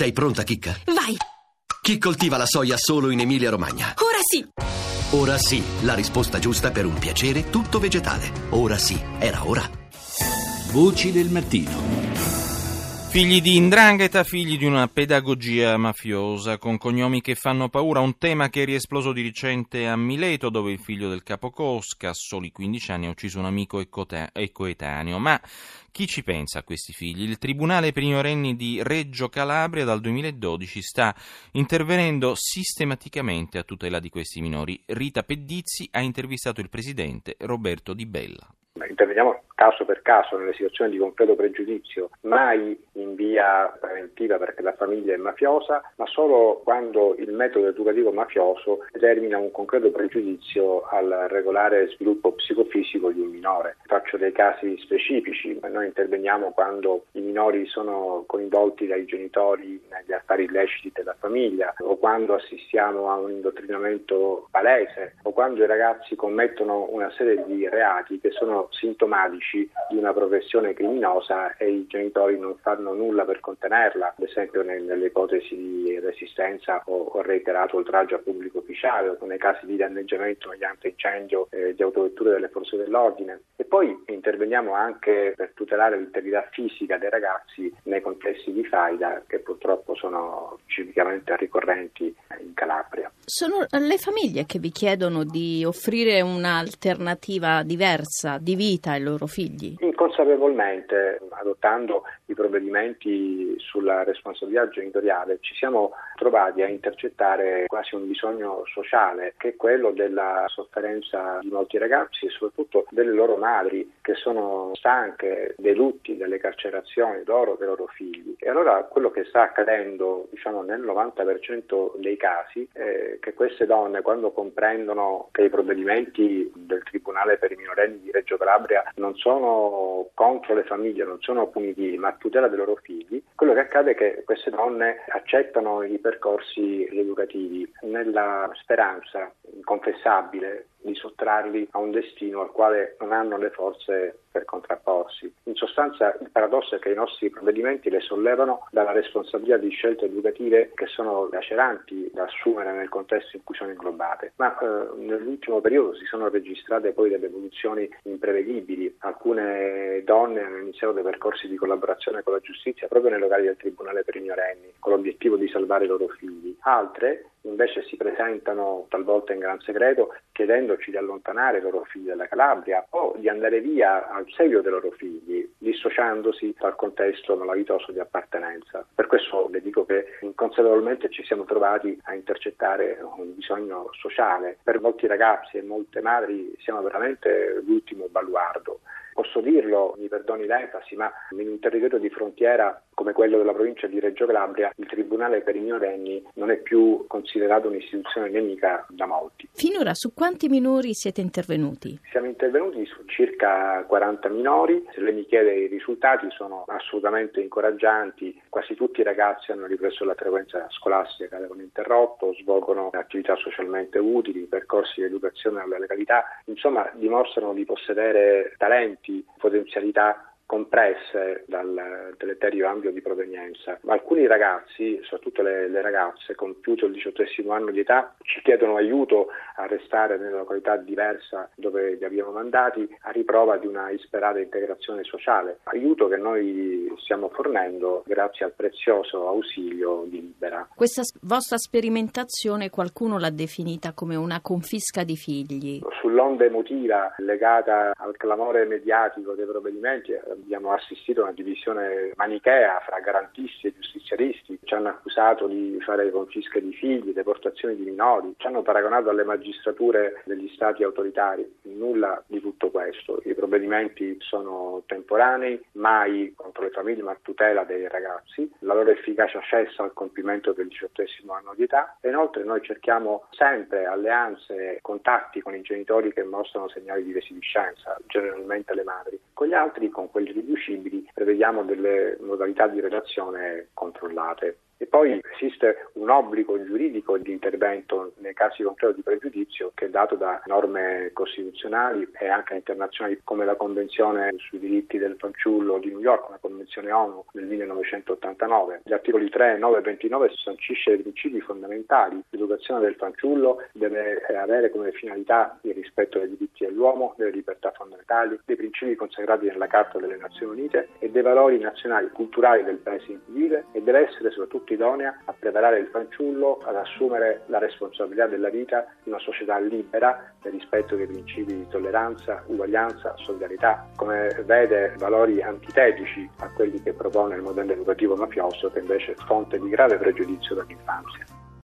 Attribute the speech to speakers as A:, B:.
A: Sei pronta, Chicca?
B: Vai!
A: Chi coltiva la soia solo in Emilia-Romagna?
B: Ora sì!
A: Ora sì, la risposta giusta per un piacere tutto vegetale. Ora sì, era ora.
C: Voci del mattino.
D: Figli di indrangheta, figli di una pedagogia mafiosa, con cognomi che fanno paura, un tema che è riesploso di recente a Mileto, dove il figlio del capo Cosca, a soli 15 anni, ha ucciso un amico e coetaneo. Ma chi ci pensa a questi figli? Il Tribunale per i minorenni di Reggio Calabria dal 2012 sta intervenendo sistematicamente a tutela di questi minori. Rita Pedizzi ha intervistato il presidente Roberto Di Bella.
E: Interveniamo caso per caso nelle situazioni di concreto pregiudizio, mai in via preventiva perché la famiglia è mafiosa, ma solo quando il metodo educativo mafioso determina un concreto pregiudizio al regolare sviluppo psicofisico di un minore. Faccio dei casi specifici, noi interveniamo quando i minori sono coinvolti dai genitori negli affari illeciti della famiglia o quando assistiamo a un indottrinamento palese o quando i ragazzi commettono una serie di reati che sono sintomatici giudici di una professione criminosa e i genitori non fanno nulla per contenerla, ad esempio nelle ipotesi di resistenza o, reiterato oltraggio a pubblico ufficiale o nei casi di danneggiamento mediante incendio eh, di autovetture delle forze dell'ordine. E poi interveniamo anche per tutelare l'integrità fisica dei ragazzi nei contesti di faida che purtroppo sono ciclicamente ricorrenti in Calabria.
B: Sono le famiglie che vi chiedono di offrire un'alternativa diversa di vita ai loro figli?
E: Inconsapevolmente, adottando i provvedimenti sulla responsabilità genitoriale, ci siamo trovati a intercettare quasi un bisogno sociale, che è quello della sofferenza di molti ragazzi e soprattutto delle loro madri, che sono stanche dei lutti, delle carcerazioni loro dei loro figli. E allora quello che sta accadendo, diciamo, nel 90% dei casi è che queste donne, quando comprendono che i provvedimenti del Tribunale per i minorenni di Reggio Calabria non sono contro le famiglie, non sono punitivi, ma a tutela dei loro figli, quello che accade è che queste donne accettano i percorsi educativi nella speranza inconfessabile di sottrarli a un destino al quale non hanno le forze per contrapporsi. In sostanza il paradosso è che i nostri provvedimenti le sollevano dalla responsabilità di scelte educative che sono laceranti da assumere nel contesto in cui sono inglobate, ma eh, nell'ultimo periodo si sono registrate poi delle evoluzioni imprevedibili. Alcune donne hanno iniziato dei percorsi di collaborazione con la giustizia proprio nei locali del Tribunale per i minorenni, con l'obiettivo di salvare i loro figli. Altre invece si presentano talvolta in gran segreto chiedendoci di allontanare i loro figli dalla Calabria o di andare via al seguito dei loro figli, dissociandosi dal contesto malavitoso di appartenenza. Per questo le dico che inconsapevolmente ci siamo trovati a intercettare un bisogno sociale. Per molti ragazzi e molte madri siamo veramente l'ultimo baluardo posso dirlo, mi perdoni l'enfasi, ma in un territorio di frontiera come quello della provincia di Reggio Calabria, il Tribunale per i minorenni non è più considerato un'istituzione nemica da molti.
B: Finora su quanti minori siete intervenuti?
E: Siamo intervenuti su circa 40 minori, se lei mi chiede i risultati sono assolutamente incoraggianti, quasi tutti i ragazzi hanno ripreso la frequenza scolastica che avevano interrotto, svolgono attività socialmente utili, percorsi di educazione alla legalità, insomma dimostrano di possedere talenti, potenzialità compresse dal deleterio ambito di provenienza. Alcuni ragazzi, soprattutto le, le, ragazze, compiuto il diciottesimo anno di età, ci chiedono aiuto a restare nella località diversa dove li abbiamo mandati a riprova di una disperata integrazione sociale. Aiuto che noi stiamo fornendo grazie al prezioso ausilio di Libera.
B: Questa vostra sperimentazione qualcuno l'ha definita come una confisca di figli.
E: Sull'onda emotiva legata al clamore mediatico dei provvedimenti abbiamo assistito a una divisione manichea fra garantisti e giustizialisti, ci hanno accusato di fare confische di figli, deportazioni di minori, ci hanno paragonato alle magistrature degli stati autoritari, nulla di tutto questo. I provvedimenti sono temporanei, mai contro le famiglie ma a tutela dei ragazzi, la loro efficacia cessa al compimento del diciottesimo anno di età. E inoltre noi cerchiamo sempre alleanze, contatti con i genitori che mostrano segnali di resipiscenza, generalmente le madri, con gli altri, con quelli riducibili, prevediamo delle modalità di relazione controllate. E poi esiste un obbligo giuridico di intervento nei casi concreti di pregiudizio che è dato da norme costituzionali e anche internazionali come la Convenzione sui diritti del fanciullo di New York, una convenzione ONU del 1989. Gli articoli 3, 9 e 29 sancisce i principi fondamentali. L'educazione del fanciullo deve avere come finalità il rispetto dei diritti dell'uomo, delle libertà fondamentali, dei principi consacrati nella Carta delle Nazioni Unite e dei valori nazionali e culturali del paese in cui vive e deve essere soprattutto idonea a preparare il fanciullo ad assumere la responsabilità della vita in una società libera nel rispetto dei principi di tolleranza, uguaglianza, solidarietà. Come vede valori antitetici a quelli che propone il modello educativo mafioso che invece è fonte di grave pregiudizio dall'infanzia.